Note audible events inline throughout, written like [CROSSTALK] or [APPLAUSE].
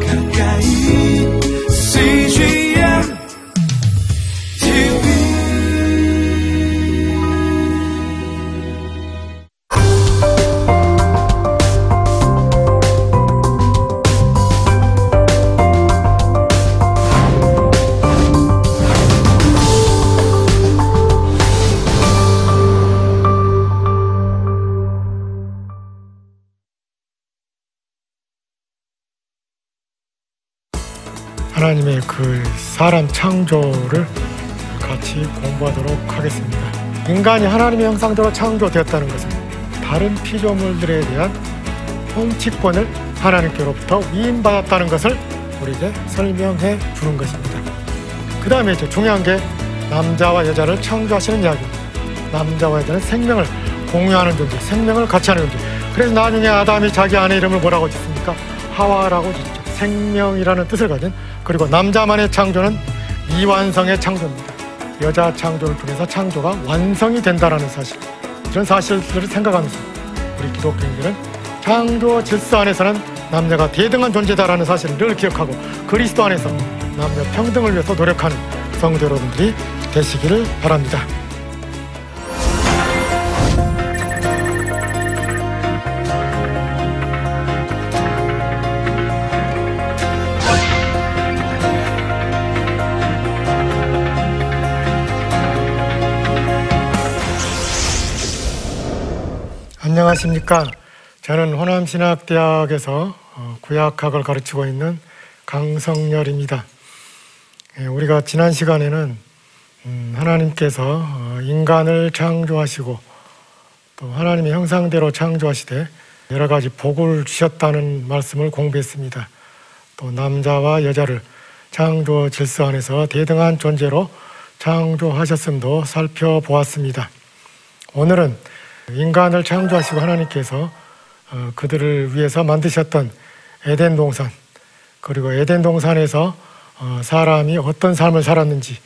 가까 그 사람 창조를 같이 공부하도록 하겠습니다. 인간이 하나님의 형상대로 창조되었다는 것은 다른 피조물들에 대한 통치권을 하나님께로부터 위임받았다는 것을 우리에게 설명해 주는 것입니다. 그 다음에 이제 중요한 게 남자와 여자를 창조하시는 이야기입니다. 남자와 여자는 생명을 공유하는 존재, 생명을 같이 하는 존재. 그래서 나중에 아담이 자기 아내 이름을 뭐라고 짓습니까? 하와라고 짓죠. 생명이라는 뜻을 가진 그리고 남자만의 창조는 미완성의 창조입니다. 여자 창조를 통해서 창조가 완성이 된다라는 사실. 이런 사실들을 생각하면서 우리 기독교인들은 창조 질서 안에서는 남녀가 대등한 존재다라는 사실을 늘 기억하고 그리스도 안에서 남녀 평등을 위해서 노력하는 성도 여러분들이 되시기를 바랍니다. 안녕하십니까. 저는 호남신학대학에서 어, 구약학을 가르치고 있는 강성열입니다. 예, 우리가 지난 시간에는 음, 하나님께서 어, 인간을 창조하시고 또 하나님의 형상대로 창조하시되 여러 가지 복을 주셨다는 말씀을 공부했습니다. 또 남자와 여자를 창조 질서 안에서 대등한 존재로 창조하셨음도 살펴보았습니다. 오늘은 인간을 창조하시고 하나님께서 어, 그들을 위해서 만드셨던 에덴 동산 그리고 에덴 동산에서 어, 사람이 어떤 삶을 살았는지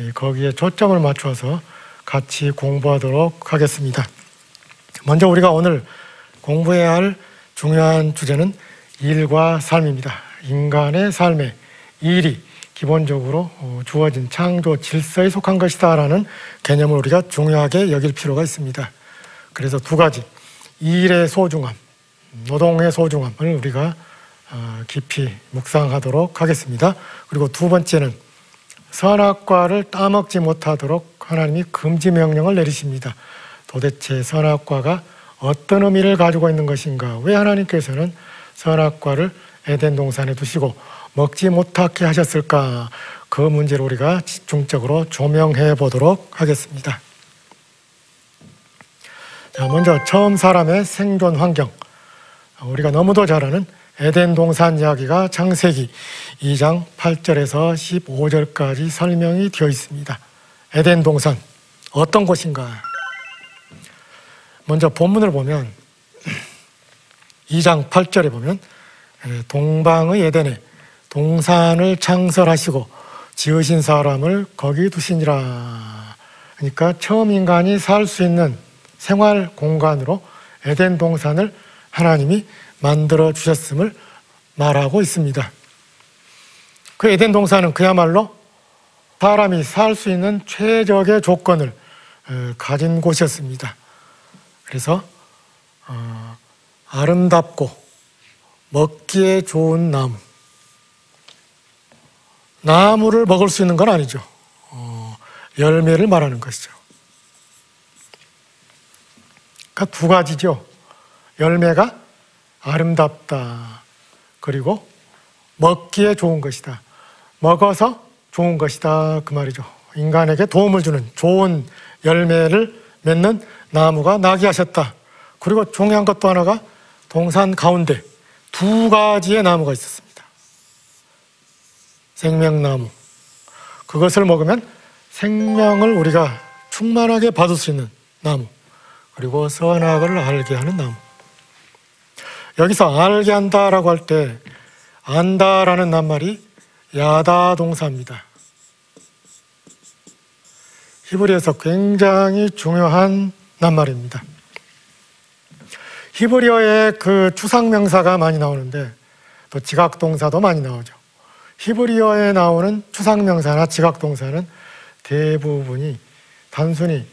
예, 거기에 초점을 맞춰서 같이 공부하도록 하겠습니다. 먼저 우리가 오늘 공부해야 할 중요한 주제는 일과 삶입니다. 인간의 삶에 일이 기본적으로 어, 주어진 창조 질서에 속한 것이다라는 개념을 우리가 중요하게 여길 필요가 있습니다. 그래서 두 가지 일의 소중함, 노동의 소중함을 우리가 어, 깊이 묵상하도록 하겠습니다. 그리고 두 번째는 선악과를 따먹지 못하도록 하나님이 금지 명령을 내리십니다. 도대체 선악과가 어떤 의미를 가지고 있는 것인가? 왜 하나님께서는 선악과를 에덴 동산에 두시고 먹지 못하게 하셨을까? 그 문제를 우리가 집중적으로 조명해 보도록 하겠습니다. 자, 먼저 처음 사람의 생존 환경. 우리가 너무도 잘 아는 에덴 동산 이야기가 창세기 2장 8절에서 15절까지 설명이 되어 있습니다. 에덴 동산 어떤 곳인가? 먼저 본문을 보면 [CLEARS THROAT] 2장 8절에 보면 동방의 에덴에 동산을 창설하시고 지으신 사람을 거기 두시니라. 그러니까 처음 인간이 살 수 있는 생활 공간으로 에덴 동산을 하나님이 만들어 주셨음을 말하고 있습니다. 그 에덴 동산은 그야말로 사람이 살 수 있는 최적의 조건을 어, 가진 곳이었습니다. 그래서 어, 아름답고 먹기에 좋은 나무, 나무를 먹을 수 있는 건 아니죠. 어, 열매를 말하는 것이죠. 그러니까 두 가지죠. 열매가 아름답다. 그리고 먹기에 좋은 것이다. 먹어서 좋은 것이다. 그 말이죠. 인간에게 도움을 주는 좋은 열매를 맺는 나무가 나게 하셨다. 그리고 중요한 것도 하나가 동산 가운데 두 가지의 나무가 있었습니다. 생명나무. 그것을 먹으면 생명을 우리가 충만하게 받을 수 있는 나무. 그리고 선악을 알게 하는 나무. 여기서 알게 한다라고 할 때 안다라는 낱말이 야다 동사입니다. 히브리에서 굉장히 중요한 낱말입니다. 히브리어에 그 추상 명사가 많이 나오는데 또 지각동사도 많이 나오죠. 히브리어에 나오는 추상명사나 지각동사는 대부분이 단순히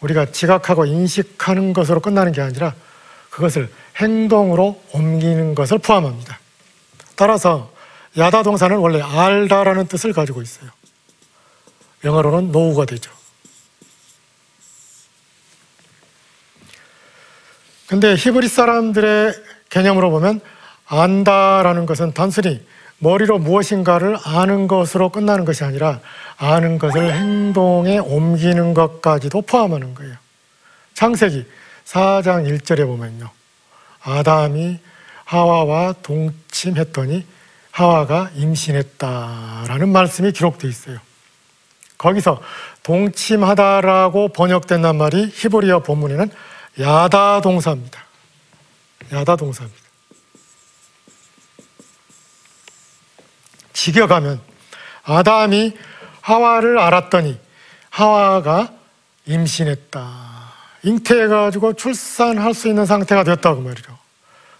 우리가 지각하고 인식하는 것으로 끝나는 게 아니라 그것을 행동으로 옮기는 것을 포함합니다. 따라서 야다 동사는 원래 알다라는 뜻을 가지고 있어요. 영어로는 노우가 되죠. 근데 히브리 사람들의 개념으로 보면 안다라는 것은 단순히 머리로 무엇인가를 아는 것으로 끝나는 것이 아니라 아는 것을 행동에 옮기는 것까지도 포함하는 거예요. 창세기 4장 1절에 보면요. 아담이 하와와 동침했더니 하와가 임신했다라는 말씀이 기록되어 있어요. 거기서 동침하다라고 번역된 말이 히브리어 본문에는 야다 동사입니다. 야다 동사입니다. 직역하면 아담이 하와를 알았더니 하와가 임신했다. 잉태해가지고 출산할 수 있는 상태가 됐다고 말이죠.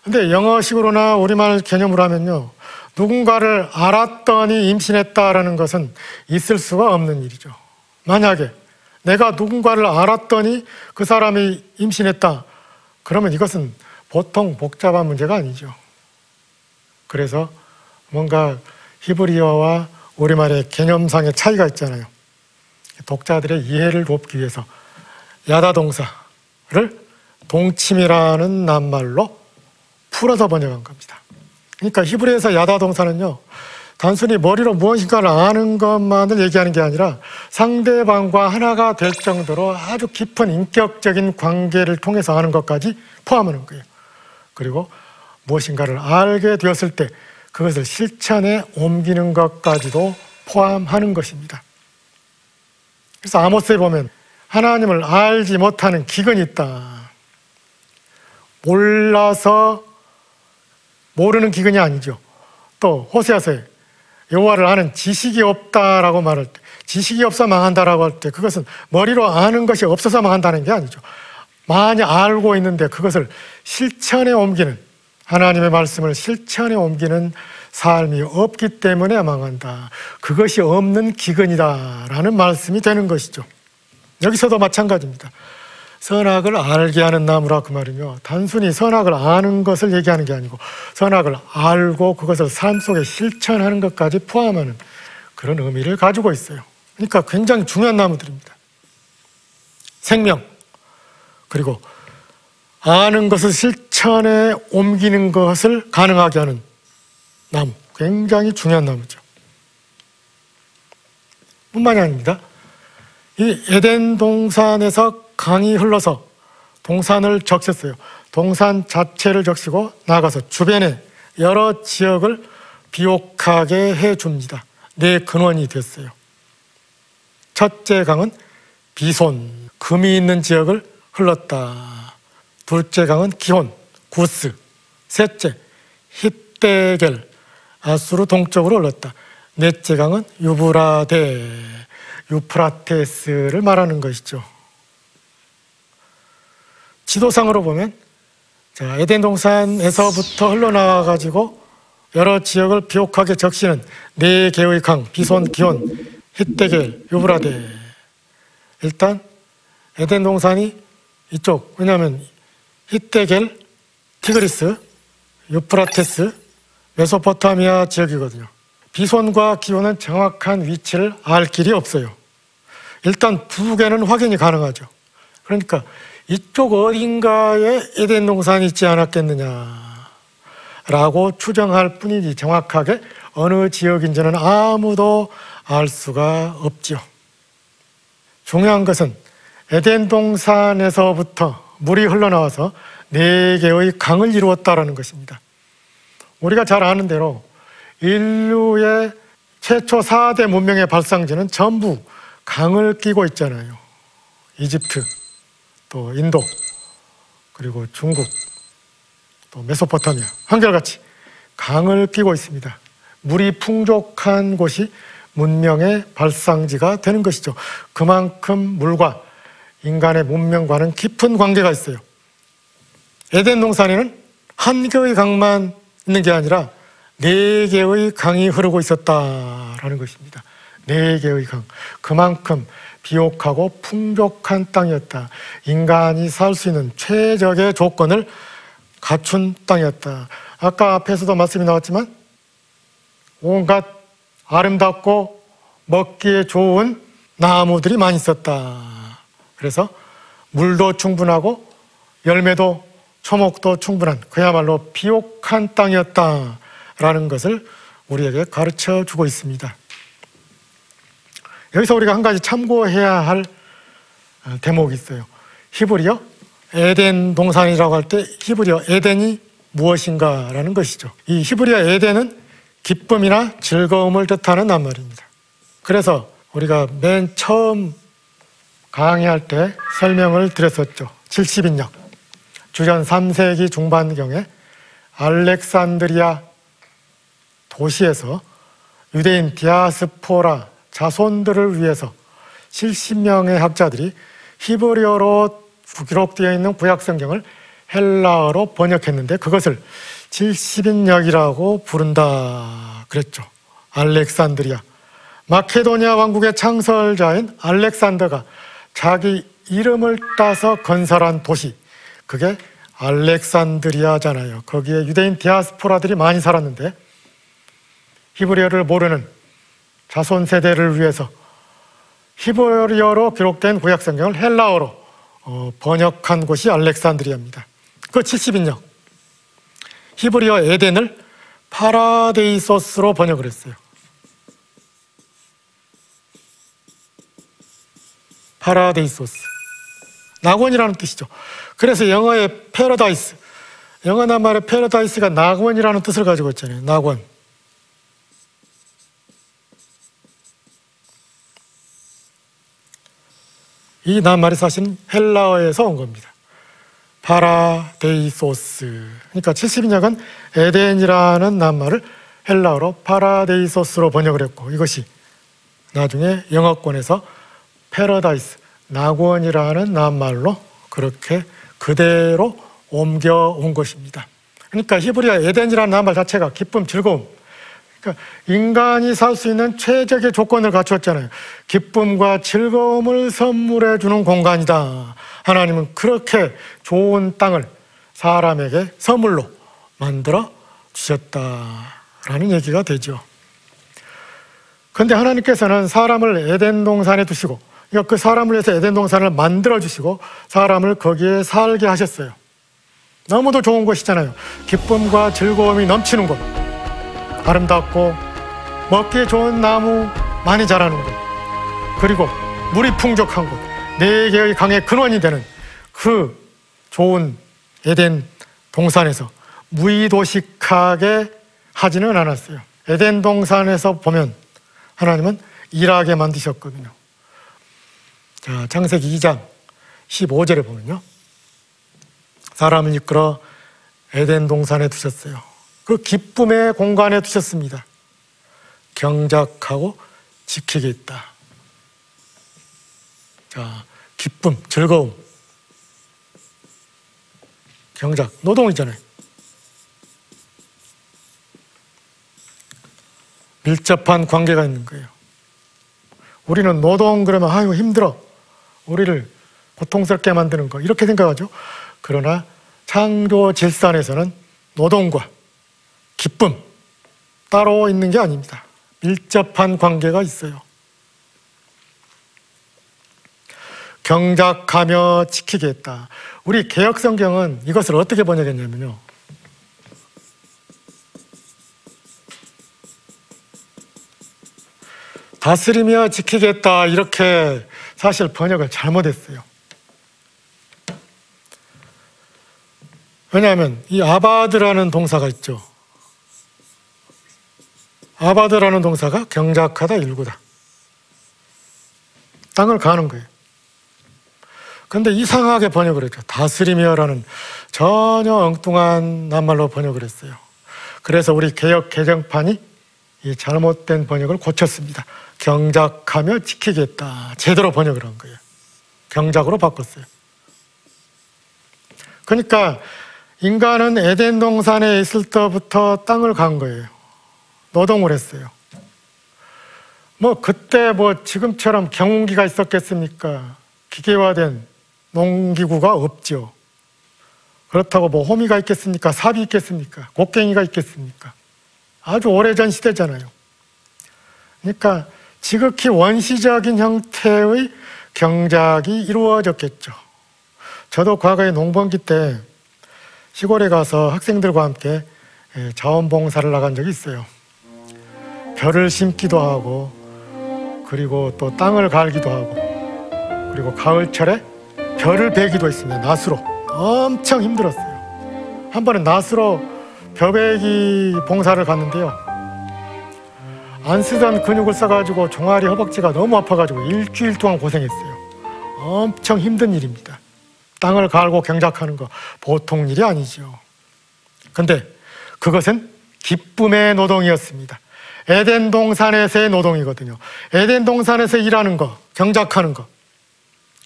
근데 영어식으로나 우리말 개념으로 하면요. 누군가를 알았더니 임신했다라는 것은 있을 수가 없는 일이죠. 만약에 내가 누군가를 알았더니 그 사람이 임신했다. 그러면 이것은 보통 복잡한 문제가 아니죠. 그래서 뭔가 히브리어와 우리말의 개념상의 차이가 있잖아요. 독자들의 이해를 돕기 위해서 야다 동사를 동침이라는 낱말로 풀어서 번역한 겁니다. 그러니까 히브리에서 야다 동사는요. 단순히 머리로 무엇인가를 아는 것만을 얘기하는 게 아니라 상대방과 하나가 될 정도로 아주 깊은 인격적인 관계를 통해서 아는 것까지 포함하는 거예요. 그리고 무엇인가를 알게 되었을 때 그것을 실천에 옮기는 것까지도 포함하는 것입니다. 그래서 아모스에 보면 하나님을 알지 못하는 기근이 있다. 몰라서 모르는 기근이 아니죠. 또 호세아서에 여호와를 아는 지식이 없다라고 말할 때 지식이 없어 망한다라고 할 때 그것은 머리로 아는 것이 없어서 망한다는 게 아니죠. 많이 알고 있는데 그것을 실천에 옮기는 하나님의 말씀을 실천에 옮기는 삶이 없기 때문에 망한다. 그것이 없는 기근이다 라는 말씀이 되는 것이죠. 여기서도 마찬가지입니다. 선악을 알게 하는 나무라 그 말이며 단순히 선악을 아는 것을 얘기하는 게 아니고 선악을 알고 그것을 삶 속에 실천하는 것까지 포함하는 그런 의미를 가지고 있어요. 그러니까 굉장히 중요한 나무들입니다. 생명 그리고 아는 것을 실 천에 옮기는 것을 가능하게 하는 나무 굉장히 중요한 나무죠. 뿐만이 아닙니다. 이 에덴 동산에서 강이 흘러서 동산을 적셨어요. 동산 자체를 적시고 나가서 주변에 여러 지역을 비옥하게 해 줍니다. 네 근원이 됐어요. 첫째 강은 비손, 금이 있는 지역을 흘렀다. 둘째 강은 기혼, 구스. 셋째, 히데겔, 아수르 동쪽으로 흘렀다. 넷째 강은 유브라데, 유프라테스를 말하는 것이죠. 지도상으로 보면 자, 에덴 동산에서부터 흘러나와 가지고 여러 지역을 비옥하게 적시는 네 개의 강 비손, 기온, 히데겔, 유브라데. 일단 에덴 동산이 이쪽 왜냐하면 히데겔, 티그리스, 유프라테스, 메소포타미아 지역이거든요. 비손과 기온은 정확한 위치를 알 길이 없어요. 일단 두 개는 확인이 가능하죠. 그러니까 이쪽 어딘가에 에덴 동산이 있지 않았겠느냐라고 추정할 뿐이지 정확하게 어느 지역인지는 아무도 알 수가 없지요. 중요한 것은 에덴 동산에서부터 물이 흘러나와서 네 개의 강을 이루었다라는 것입니다. 우리가 잘 아는 대로 인류의 최초 4대 문명의 발상지는 전부 강을 끼고 있잖아요. 이집트, 또 인도, 그리고 중국, 또 메소포타미아, 한결같이 강을 끼고 있습니다. 물이 풍족한 곳이 문명의 발상지가 되는 것이죠. 그만큼 물과 인간의 문명과는 깊은 관계가 있어요. 에덴 동산에는 한 개의 강만 있는 게 아니라 네 개의 강이 흐르고 있었다라는 것입니다. 네 개의 강. 그만큼 비옥하고 풍족한 땅이었다. 인간이 살 수 있는 최적의 조건을 갖춘 땅이었다. 아까 앞에서도 말씀이 나왔지만 온갖 아름답고 먹기에 좋은 나무들이 많이 있었다. 그래서 물도 충분하고 열매도 초목도 충분한 그야말로 비옥한 땅이었다라는 것을 우리에게 가르쳐 주고 있습니다. 여기서 우리가 한 가지 참고해야 할 어, 대목이 있어요. 히브리어 에덴 동산이라고 할 때 히브리어 에덴이 무엇인가라는 것이죠. 이 히브리어 에덴은 기쁨이나 즐거움을 뜻하는 낱말입니다. 그래서 우리가 맨 처음 강의할 때 설명을 드렸었죠. 70인역. 주전 3세기 중반경에 알렉산드리아 도시에서 유대인 디아스포라 자손들을 위해서 70명의 학자들이 히브리어로 기록되어 있는 구약 성경을 헬라어로 번역했는데 그것을 70인역이라고 부른다 그랬죠. 알렉산드리아. 마케도니아 왕국의 창설자인 알렉산더가 자기 이름을 따서 건설한 도시. 그게 알렉산드리아잖아요. 거기에 유대인 디아스포라들이 많이 살았는데 히브리어를 모르는 자손 세대를 위해서 히브리어로 기록된 구약 성경을 헬라어로 어, 번역한 곳이 알렉산드리아입니다. 그 70인역. 히브리어 에덴을 파라데이소스로 번역을 했어요. παράδεισος. 낙원이라는 뜻이죠. 그래서 영어의 패러다이스. 영어 낱말의 paradise가 낙원이라는 뜻을 가지고 있잖아요. 낙원. 이 낱말이 사실 헬라어에서 온 겁니다. παράδεισος. 그러니까 70인역은 에덴이라는 낱말을 헬라어로 παράδεισος로 번역을 했고 이것이 나중에 영어권에서 패러다이스, 낙원이라는 낱말로 그렇게 그대로 옮겨온 것입니다. 그러니까 히브리어 에덴이라는 낱말 자체가 기쁨, 즐거움, 그러니까 인간이 살 수 있는 최적의 조건을 갖추었잖아요. 기쁨과 즐거움을 선물해 주는 공간이다. 하나님은 그렇게 좋은 땅을 사람에게 선물로 만들어 주셨다라는 얘기가 되죠. 그런데 하나님께서는 사람을 에덴 동산에 두시고 그 사람을 위해서 에덴 동산을 만들어 주시고 사람을 거기에 살게 하셨어요. 너무도 좋은 곳이잖아요. 기쁨과 즐거움이 넘치는 곳. 아름답고 먹기에 좋은 나무 많이 자라는 곳. 그리고 물이 풍족한 곳. 네 개의 강의 근원이 되는 그 좋은 에덴 동산에서 무의도식하게 하지는 않았어요. 에덴 동산에서 보면 하나님은 일하게 만드셨거든요. 자, 창세기 2장 15절에 보면요. 사람을 이끌어 에덴 동산에 두셨어요. 그 기쁨의 공간에 두셨습니다. 경작하고 지키겠다. 자, 기쁨, 즐거움. 경작, 노동이잖아요. 밀접한 관계가 있는 거예요. 우리는 노동 그러면 아유 힘들어. 우리를 고통스럽게 만드는 거 이렇게 생각하죠. 그러나 창조 질산에서는 노동과 기쁨 따로 있는 게 아닙니다. 밀접한 관계가 있어요. 경작하며 지키겠다. 우리 개혁 성경은 이것을 어떻게 번역했냐면요. 다스리며 지키겠다 이렇게 사실 번역을 잘못했어요. 왜냐하면 이 아바드라는 동사가 있죠. 아바드라는 동사가 경작하다 일구다. 땅을 가는 거예요. 근데 이상하게 번역을 했죠. 다스리며라는 전혀 엉뚱한 낱말로 번역을 했어요. 그래서 우리 개혁 개정판이 이 잘못된 번역을 고쳤습니다. 경작하며 지키겠다. 제대로 번역을 한 거예요. 경작으로 바꿨어요. 그러니까 인간은 에덴 동산에 있을 때부터 땅을 간 거예요. 노동을 했어요. 뭐 그때 뭐 지금처럼 경운기가 있었겠습니까? 기계화된 농기구가 없죠. 그렇다고 뭐 호미가 있겠습니까? 삽이 있겠습니까? 곡괭이가 있겠습니까? 아주 오래전 시대잖아요. 그러니까 지극히 원시적인 형태의 경작이 이루어졌겠죠. 저도 과거에 농번기 때 시골에 가서 학생들과 함께 예, 자원봉사를 나간 적이 있어요. 벼를 심기도 하고, 그리고 또 땅을 갈기도 하고, 그리고 가을철에 벼를 베기도 했습니다. 낫으로. 엄청 힘들었어요. 한 번은 낫으로 벼베기 봉사를 갔는데요. 안 쓰던 근육을 써가지고 종아리 허벅지가 너무 아파가지고 일주일 동안 고생했어요. 엄청 힘든 일입니다. 땅을 갈고 경작하는 거 보통 일이 아니죠. 근데 그것은 기쁨의 노동이었습니다. 에덴 동산에서의 노동이거든요. 에덴 동산에서 일하는 거, 경작하는 거,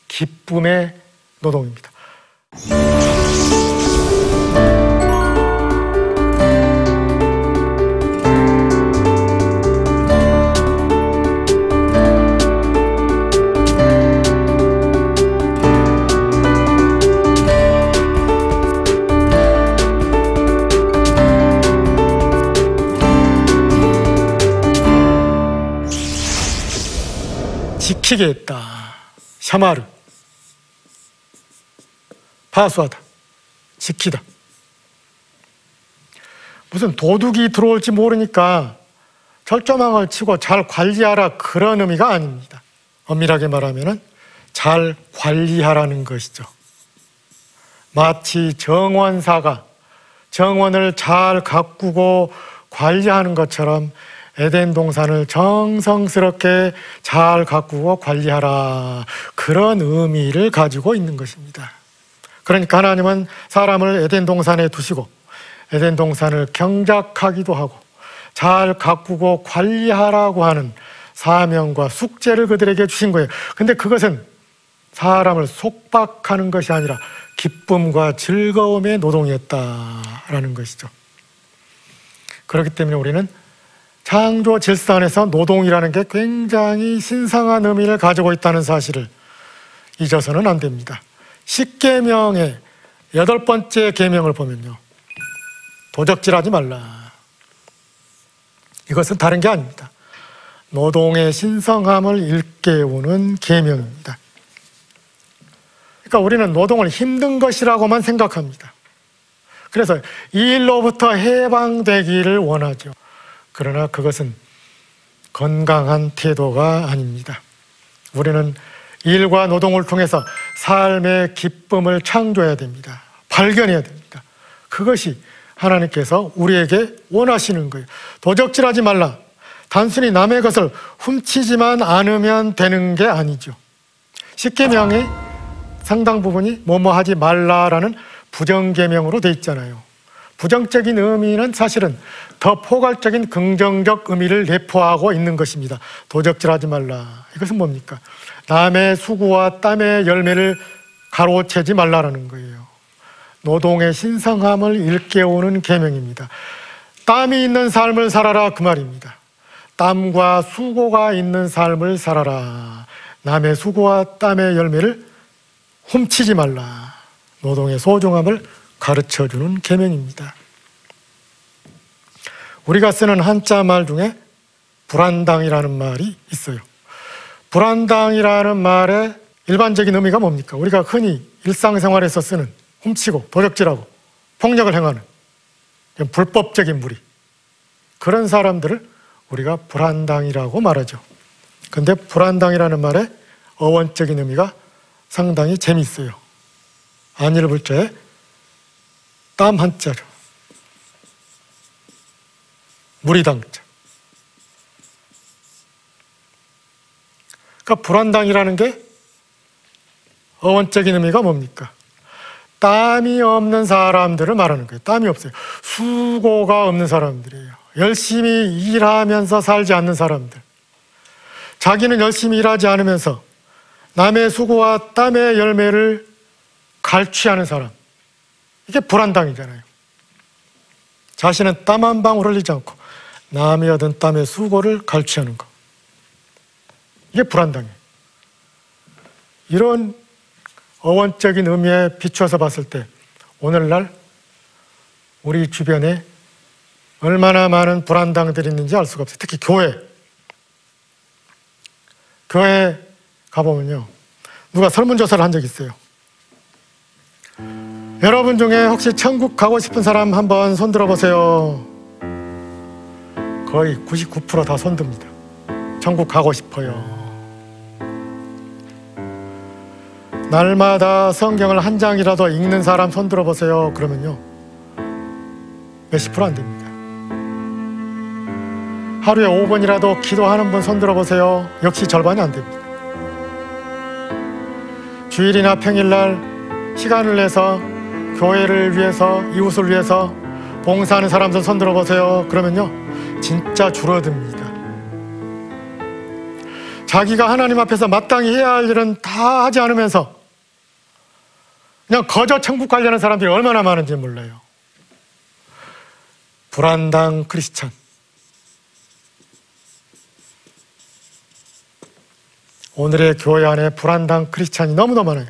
기쁨의 노동입니다. 지키게 했다. 샤마르. 파수하다. 지키다. 무슨 도둑이 들어올지 모르니까 철조망을 치고 잘 관리하라 그런 의미가 아닙니다. 엄밀하게 말하면 잘 관리하라는 것이죠. 마치 정원사가 정원을 잘 가꾸고 관리하는 것처럼 에덴 동산을 정성스럽게 잘 가꾸고 관리하라. 그런 의미를 가지고 있는 것입니다. 그러니까 하나님은 사람을 에덴 동산에 두시고 에덴 동산을 경작하기도 하고 잘 가꾸고 관리하라고 하는 사명과 숙제를 그들에게 주신 거예요. 근데 그것은 사람을 속박하는 것이 아니라 기쁨과 즐거움의 노동이었다라는 것이죠. 그렇기 때문에 우리는 창조 질서 안에서 노동이라는 게 굉장히 신성한 의미를 가지고 있다는 사실을 잊어서는 안 됩니다. 십계명의 여덟 번째 계명을 보면요. 도적질하지 말라. 이것은 다른 게 아닙니다. 노동의 신성함을 일깨우는 계명입니다. 그러니까 우리는 노동을 힘든 것이라고만 생각합니다. 그래서 이 일로부터 해방되기를 원하죠. 그러나 그것은 건강한 태도가 아닙니다. 우리는 일과 노동을 통해서 삶의 기쁨을 창조해야 됩니다. 발견해야 됩니다. 그것이 하나님께서 우리에게 원하시는 거예요. 도적질하지 말라. 단순히 남의 것을 훔치지만 않으면 되는 게 아니죠. 십계명의 상당 부분이 뭐뭐 하지 말라라는 부정계명으로 돼 있잖아요. 부정적인 의미는 사실은 더 포괄적인 긍정적 의미를 내포하고 있는 것입니다. 도적질하지 말라. 이것은 뭡니까? 남의 수고와 땀의 열매를 가로채지 말라라는 거예요. 노동의 신성함을 일깨우는 계명입니다. 땀이 있는 삶을 살아라 그 말입니다. 땀과 수고가 있는 삶을 살아라. 남의 수고와 땀의 열매를 훔치지 말라. 노동의 소중함을 가르쳐 주는 계명입니다. 우리가 쓰는 한자 말 중에 불안당이라는 말이 있어요. 불안당이라는 말의 일반적인 의미가 뭡니까? 우리가 흔히 일상생활에서 쓰는 훔치고 도적질하고 폭력을 행하는 불법적인 무리 그런 사람들을 우리가 불안당이라고 말하죠. 근데 불안당이라는 말의 어원적인 의미가 상당히 재미있어요. 안일을 불자에 땀 한자로 무리당자. 그러니까 불안당이라는 게 어원적인 의미가 뭡니까? 땀이 없는 사람들을 말하는 거예요. 땀이 없어요. 수고가 없는 사람들이에요. 열심히 일하면서 살지 않는 사람들. 자기는 열심히 일하지 않으면서 남의 수고와 땀의 열매를 갈취하는 사람. 이게 불안당이잖아요. 자신은 땀 한 방울 흘리지 않고 남이 얻은 땀의 수고를 갈취하는 것. 이게 불안당이에요. 이런 어원적인 의미에 비추어서 봤을 때 오늘날 우리 주변에 얼마나 많은 불안당들이 있는지 알 수가 없어요. 특히 교회. 교회 가보면요. 누가 설문조사를 한적 있어요. 여러분 중에 혹시 천국 가고 싶은 사람 한번 손 들어보세요. 거의 99%다 손듭니다. 천국 가고 싶어요. 날마다 성경을 한 장이라도 읽는 사람 손 들어보세요. 그러면요. 몇십 프로 안 됩니다. 하루에 5번이라도 기도하는 분 손 들어보세요. 역시 절반이 안 됩니다. 주일이나 평일날 시간을 내서 교회를 위해서 이웃을 위해서 봉사하는 사람들 손 들어보세요. 그러면요. 진짜 줄어듭니다. 자기가 하나님 앞에서 마땅히 해야 할 일은 다 하지 않으면서 그냥 거저 천국 가려는 사람들이 얼마나 많은지 몰라요. 불안당 크리스찬. 오늘의 교회 안에 불안당 크리스찬이 너무나 많아요.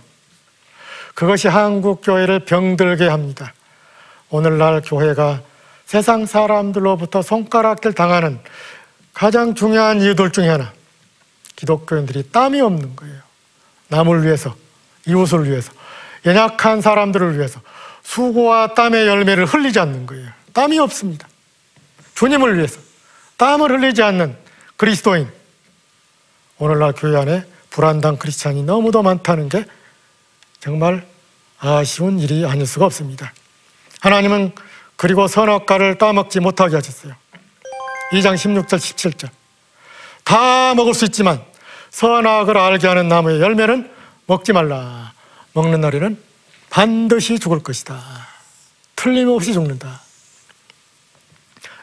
그것이 한국 교회를 병들게 합니다. 오늘날 교회가 세상 사람들로부터 손가락질 당하는 가장 중요한 이유들 중에 하나. 기독교인들이 땀이 없는 거예요. 남을 위해서, 이웃을 위해서, 연약한 사람들을 위해서 수고와 땀의 열매를 흘리지 않는 거예요. 땀이 없습니다. 주님을 위해서 땀을 흘리지 않는 그리스도인. 오늘날 교회 안에 불안당 크리스찬이 너무도 많다는 게 정말 아쉬운 일이 아닐 수가 없습니다. 하나님은 그리고 선악과를 따먹지 못하게 하셨어요. 2장 16절 17절. 다 먹을 수 있지만 선악을 알게 하는 나무의 열매는 먹지 말라. 먹는 날에는 반드시 죽을 것이다. 틀림없이 죽는다.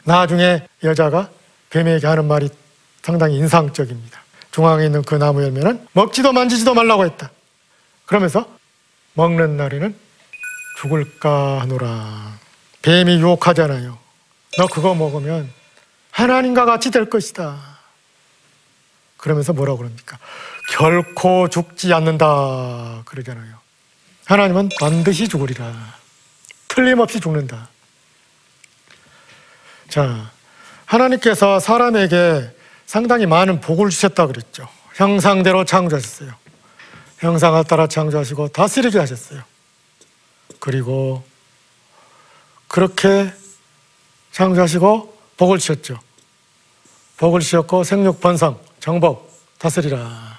나중에 여자가 뱀에게 하는 말이 상당히 인상적입니다. 중앙에 있는 그 나무 열매는 먹지도 만지지도 말라고 했다. 그러면서 먹는 날에는 죽을까 하노라. 뱀이 유혹하잖아요. 너 그거 먹으면 하나님과 같이 될 것이다. 그러면서 뭐라고 그럽니까? 결코 죽지 않는다. 그러잖아요. 하나님은 반드시 죽으리라. 틀림없이 죽는다. 자, 하나님께서 사람에게 상당히 많은 복을 주셨다 그랬죠. 형상대로 창조하셨어요. 형상을 따라 창조하시고 다스리게 하셨어요. 그리고 그렇게 창조하시고 복을 주셨죠. 복을 주셨고 생육 번성 정복 다스리라.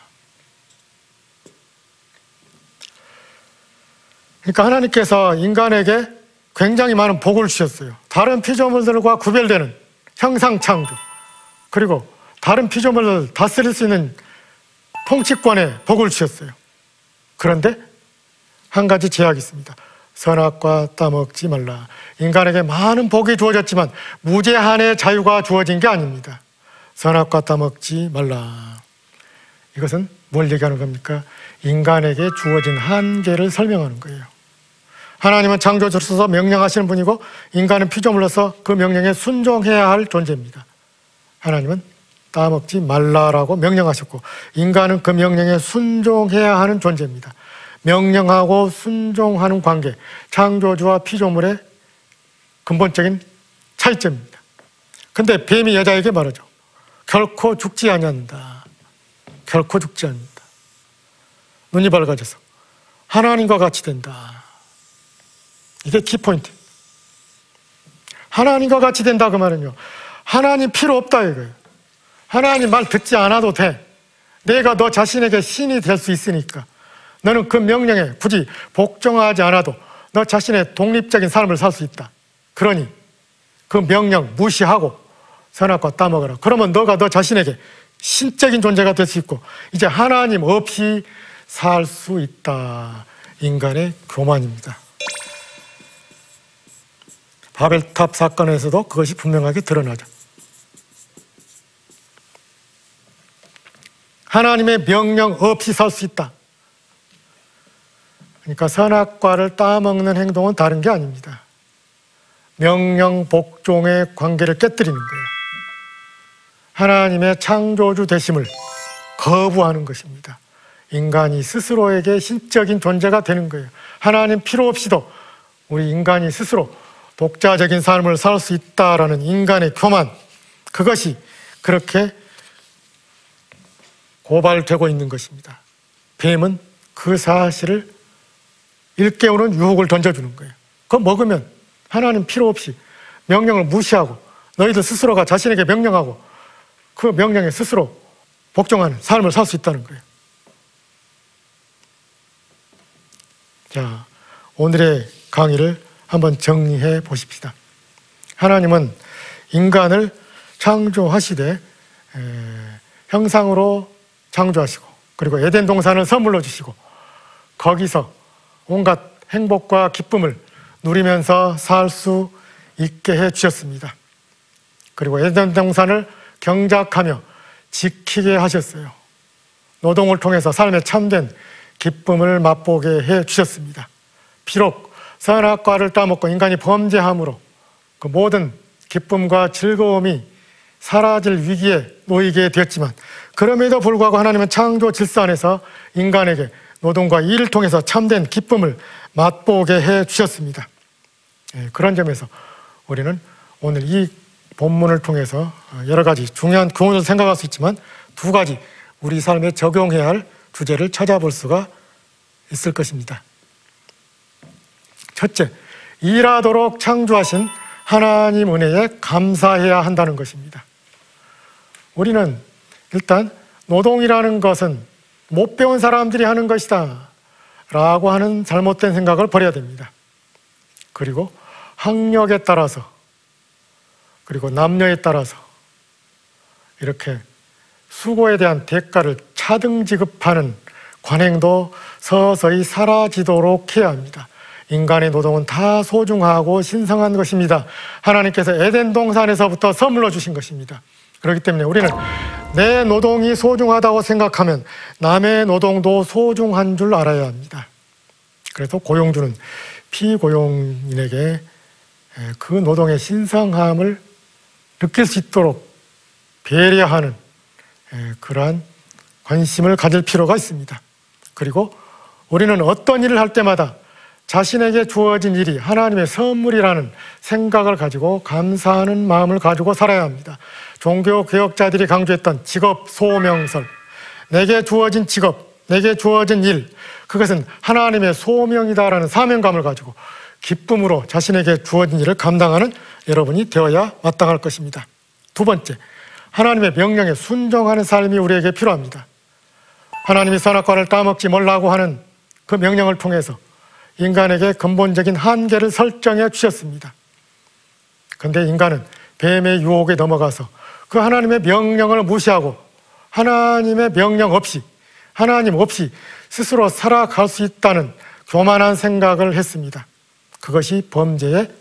그러니까 하나님께서 인간에게 굉장히 많은 복을 주셨어요. 다른 피조물들과 구별되는 형상 창조 그리고 다른 피조물을 다스릴 수 있는 통치권에 복을 주셨어요. 그런데 한 가지 제약이 있습니다. 선악과 따먹지 말라. 인간에게 많은 복이 주어졌지만 무제한의 자유가 주어진 게 아닙니다. 선악과 따먹지 말라. 이것은 뭘 얘기하는 겁니까? 인간에게 주어진 한계를 설명하는 거예요. 하나님은 창조주로서 명령하시는 분이고 인간은 피조물로서 그 명령에 순종해야 할 존재입니다. 하나님은 따먹지 말라라고 명령하셨고 인간은 그 명령에 순종해야 하는 존재입니다. 명령하고 순종하는 관계, 창조주와 피조물의 근본적인 차이점입니다. 근데 뱀이 여자에게 말하죠. 결코 죽지 아니한다. 결코 죽지 않는다. 눈이 밝아져서 하나님과 같이 된다. 이게 키포인트. 하나님과 같이 된다 그 말은요. 하나님 필요 없다 이거예요. 하나님 말 듣지 않아도 돼. 내가 너 자신에게 신이 될 수 있으니까. 너는 그 명령에 굳이 복종하지 않아도 너 자신의 독립적인 삶을 살 수 있다. 그러니 그 명령 무시하고 선악과 따먹어라. 그러면 너가 너 자신에게 신적인 존재가 될 수 있고 이제 하나님 없이 살 수 있다. 인간의 교만입니다. 바벨탑 사건에서도 그것이 분명하게 드러나죠. 하나님의 명령 없이 살 수 있다. 그러니까 선악과를 따먹는 행동은 다른 게 아닙니다. 명령 복종의 관계를 깨뜨리는 거예요. 하나님의 창조주 되심을 거부하는 것입니다. 인간이 스스로에게 신적인 존재가 되는 거예요. 하나님 필요 없이도 우리 인간이 스스로 독자적인 삶을 살 수 있다라는 인간의 교만, 그것이 그렇게 고발되고 있는 것입니다. 뱀은 그 사실을 일깨우는 유혹을 던져주는 거예요. 그거 먹으면 하나님 필요 없이 명령을 무시하고 너희들 스스로가 자신에게 명령하고 그 명령에 스스로 복종하는 삶을 살 수 있다는 거예요. 자, 오늘의 강의를 한번 정리해 보십시다. 하나님은 인간을 창조하시되 형상으로 창조하시고 그리고 에덴 동산을 선물로 주시고 거기서 온갖 행복과 기쁨을 누리면서 살 수 있게 해 주셨습니다. 그리고 에덴 동산을 경작하며 지키게 하셨어요. 노동을 통해서 삶에 참된 기쁨을 맛보게 해 주셨습니다. 비록 선악과를 따먹고 인간이 범죄함으로 그 모든 기쁨과 즐거움이 사라질 위기에 놓이게 되었지만 그럼에도 불구하고 하나님은 창조 질서 안에서 인간에게 노동과 일을 통해서 참된 기쁨을 맛보게 해 주셨습니다. 예, 그런 점에서 우리는 오늘 이 본문을 통해서 여러 가지 중요한 교훈을 생각할 수 있지만 두 가지 우리 삶에 적용해야 할 주제를 찾아볼 수가 있을 것입니다. 첫째, 일하도록 창조하신 하나님 은혜에 감사해야 한다는 것입니다. 우리는 일단 노동이라는 것은 못 배운 사람들이 하는 것이다. 라고 하는 잘못된 생각을 버려야 됩니다. 그리고 학력에 따라서, 그리고 남녀에 따라서 이렇게 수고에 대한 대가를 차등 지급하는 관행도 서서히 사라지도록 해야 합니다. 인간의 노동은 다 소중하고 신성한 것입니다. 하나님께서 에덴 동산에서부터 선물로 주신 것입니다. 그렇기 때문에 우리는 내 노동이 소중하다고 생각하면 남의 노동도 소중한 줄 알아야 합니다. 그래서 고용주는 피고용인에게 그 노동의 신성함을 느낄 수 있도록 배려하는 그러한 관심을 가질 필요가 있습니다. 그리고 우리는 어떤 일을 할 때마다 자신에게 주어진 일이 하나님의 선물이라는 생각을 가지고 감사하는 마음을 가지고 살아야 합니다. 종교 개혁자들이 강조했던 직업 소명설, 내게 주어진 직업, 내게 주어진 일, 그것은 하나님의 소명이다라는 사명감을 가지고 기쁨으로 자신에게 주어진 일을 감당하는 여러분이 되어야 마땅할 것입니다. 두 번째, 하나님의 명령에 순종하는 삶이 우리에게 필요합니다. 하나님이 선악과를 따먹지 말라고 하는 그 명령을 통해서 인간에게 근본적인 한계를 설정해 주셨습니다. 근데 인간은 뱀의 유혹에 넘어가서 그 하나님의 명령을 무시하고 하나님의 명령 없이 하나님 없이 스스로 살아갈 수 있다는 교만한 생각을 했습니다. 그것이 범죄의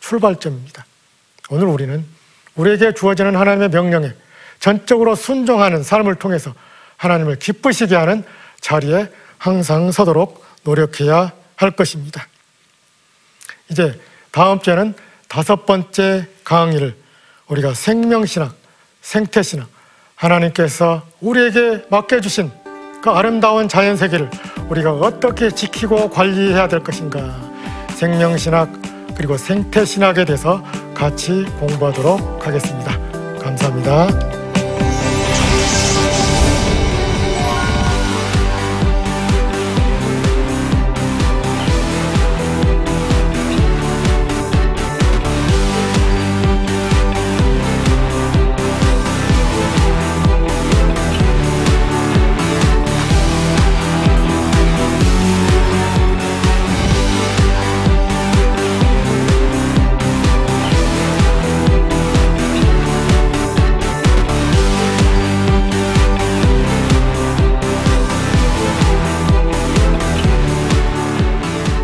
출발점입니다. 오늘 우리는 우리에게 주어지는 하나님의 명령에 전적으로 순종하는 삶을 통해서 하나님을 기쁘시게 하는 자리에 항상 서도록 노력해야 할 것입니다. 이제 다음 주에는 다섯 번째 강의를 우리가 생명신학, 생태신학, 하나님께서 우리에게 맡겨주신 그 아름다운 자연 세계를 우리가 어떻게 지키고 관리해야 될 것인가 생명신학 그리고 생태신학에 대해서 같이 공부하도록 하겠습니다. 감사합니다.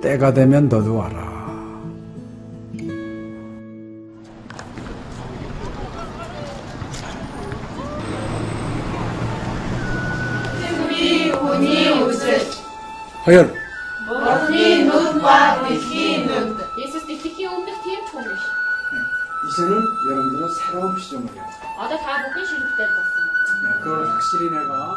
때가 되면 너도 와라. 태국이 운이 웃을. 하연. 모든이 눈과 빛이 이제는 여러분들은 새로운 시점을 해요. 아다 먹기 싫을 때 봤어. 네, 그걸 확실히 내가.